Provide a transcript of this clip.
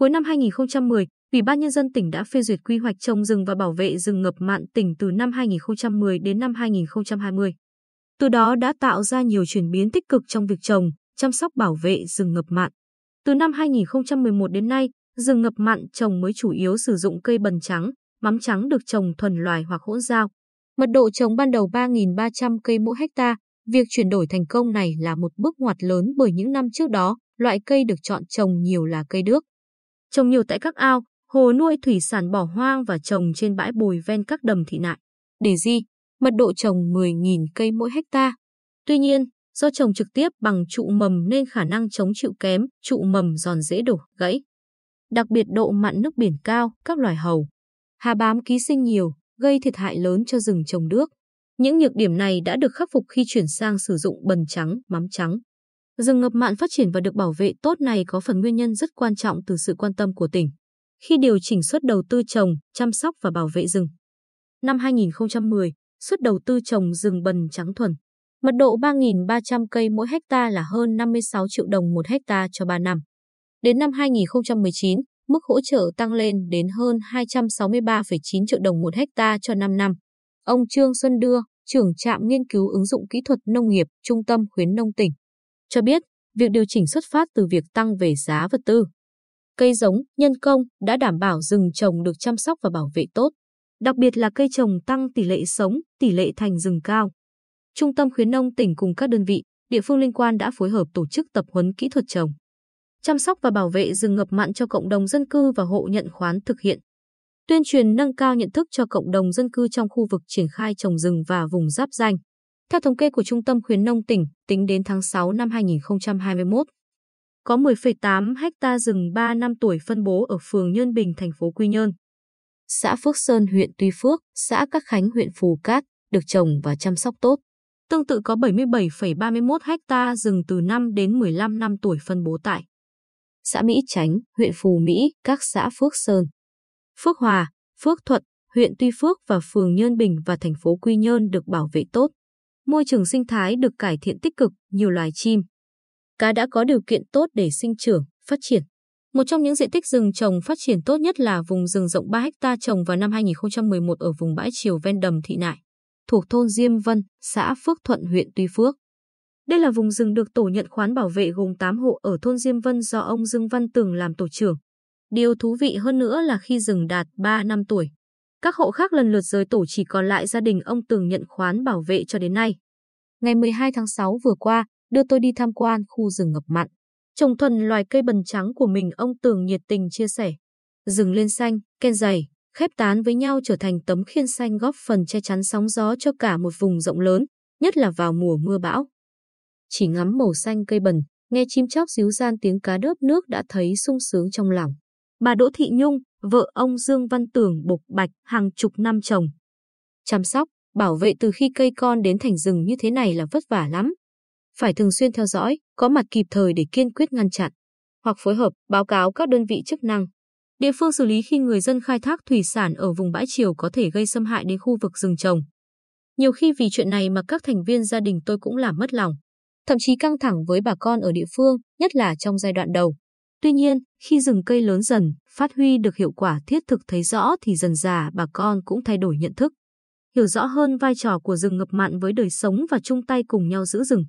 Cuối năm 2010, Ủy ban Nhân dân tỉnh đã phê duyệt quy hoạch trồng rừng và bảo vệ rừng ngập mặn tỉnh từ năm 2010 đến năm 2020. Từ đó đã tạo ra nhiều chuyển biến tích cực trong việc trồng, chăm sóc bảo vệ rừng ngập mặn. Từ năm 2011 đến nay, rừng ngập mặn trồng mới chủ yếu sử dụng cây bần trắng, mắm trắng được trồng thuần loài hoặc hỗn giao. Mật độ trồng ban đầu 3.300 cây mỗi hecta. Việc chuyển đổi thành công này là một bước ngoặt lớn bởi những năm trước đó, loại cây được chọn trồng nhiều là cây đước. Trồng nhiều tại các ao, hồ nuôi thủy sản bỏ hoang và trồng trên bãi bồi ven các đầm thị nại. Để gì? Mật độ trồng 10.000 cây mỗi hecta. Tuy nhiên, do trồng trực tiếp bằng trụ mầm nên khả năng chống chịu kém, trụ mầm giòn dễ đổ, gãy. Đặc biệt độ mặn nước biển cao, các loài hầu, hà bám ký sinh nhiều, gây thiệt hại lớn cho rừng trồng nước. Những nhược điểm này đã được khắc phục khi chuyển sang sử dụng bần trắng, mắm trắng. Rừng ngập mặn phát triển và được bảo vệ tốt này có phần nguyên nhân rất quan trọng từ sự quan tâm của tỉnh. Khi điều chỉnh suất đầu tư trồng, chăm sóc và bảo vệ rừng. Năm 2010, suất đầu tư trồng rừng bần trắng thuần. Mật độ 3.300 cây mỗi hecta là hơn 56 triệu đồng một hecta cho 3 năm. Đến năm 2019, mức hỗ trợ tăng lên đến hơn 263,9 triệu đồng một hecta cho 5 năm. Ông Trương Xuân Đưa, trưởng trạm nghiên cứu ứng dụng kỹ thuật nông nghiệp, Trung tâm khuyến nông tỉnh, cho biết việc điều chỉnh xuất phát từ việc tăng về giá vật tư. Cây giống, nhân công đã đảm bảo rừng trồng được chăm sóc và bảo vệ tốt. Đặc biệt là cây trồng tăng tỷ lệ sống, tỷ lệ thành rừng cao. Trung tâm khuyến nông tỉnh cùng các đơn vị, địa phương liên quan đã phối hợp tổ chức tập huấn kỹ thuật trồng chăm sóc và bảo vệ rừng ngập mặn cho cộng đồng dân cư và hộ nhận khoán thực hiện. Tuyên truyền nâng cao nhận thức cho cộng đồng dân cư trong khu vực triển khai trồng rừng và vùng giáp danh. Theo thống kê của Trung tâm khuyến nông tỉnh, tính đến tháng 6 năm 2021, có 10,8 ha rừng 3 năm tuổi phân bố ở phường Nhơn Bình, thành phố Quy Nhơn. Xã Phước Sơn, huyện Tuy Phước, xã Các Khánh, huyện Phù Cát, được trồng và chăm sóc tốt. Tương tự có 77,31 ha rừng từ 5 đến 15 năm tuổi phân bố tại xã Mỹ Chánh, huyện Phù Mỹ, các xã Phước Sơn, Phước Hòa, Phước Thuận, huyện Tuy Phước và phường Nhơn Bình và thành phố Quy Nhơn được bảo vệ tốt. Môi trường sinh thái được cải thiện tích cực, nhiều loài chim. Cá đã có điều kiện tốt để sinh trưởng, phát triển. Một trong những diện tích rừng trồng phát triển tốt nhất là vùng rừng rộng 3 ha trồng vào năm 2011 ở vùng bãi triều ven đầm Thị Nại, thuộc thôn Diêm Vân, xã Phước Thuận, huyện Tuy Phước. Đây là vùng rừng được tổ nhận khoán bảo vệ gồm 8 hộ ở thôn Diêm Vân do ông Dương Văn Tường làm tổ trưởng. Điều thú vị hơn nữa là khi rừng đạt 3 năm tuổi, các hộ khác lần lượt rời tổ chỉ còn lại gia đình ông Tường nhận khoán bảo vệ cho đến nay. Ngày 12 tháng 6 vừa qua, đưa tôi đi tham quan khu rừng ngập mặn. Trồng thuần loài cây bần trắng của mình ông Tường nhiệt tình chia sẻ. Rừng lên xanh, ken dày, khép tán với nhau trở thành tấm khiên xanh góp phần che chắn sóng gió cho cả một vùng rộng lớn, nhất là vào mùa mưa bão. Chỉ ngắm màu xanh cây bần, nghe chim chóc díu gian tiếng cá đớp nước đã thấy sung sướng trong lòng. Bà Đỗ Thị Nhung, vợ ông Dương Văn Tường bộc bạch hàng chục năm trồng. Chăm sóc, bảo vệ từ khi cây con đến thành rừng như thế này là vất vả lắm. Phải thường xuyên theo dõi, có mặt kịp thời để kiên quyết ngăn chặn, hoặc phối hợp, báo cáo các đơn vị chức năng. Địa phương xử lý khi người dân khai thác thủy sản ở vùng bãi triều có thể gây xâm hại đến khu vực rừng trồng. Nhiều khi vì chuyện này mà các thành viên gia đình tôi cũng làm mất lòng thậm chí căng thẳng với bà con ở địa phương, nhất là trong giai đoạn đầu. Tuy nhiên, khi rừng cây lớn dần, phát huy được hiệu quả thiết thực thấy rõ thì dần dà bà con cũng thay đổi nhận thức. Hiểu rõ hơn vai trò của rừng ngập mặn với đời sống và chung tay cùng nhau giữ rừng.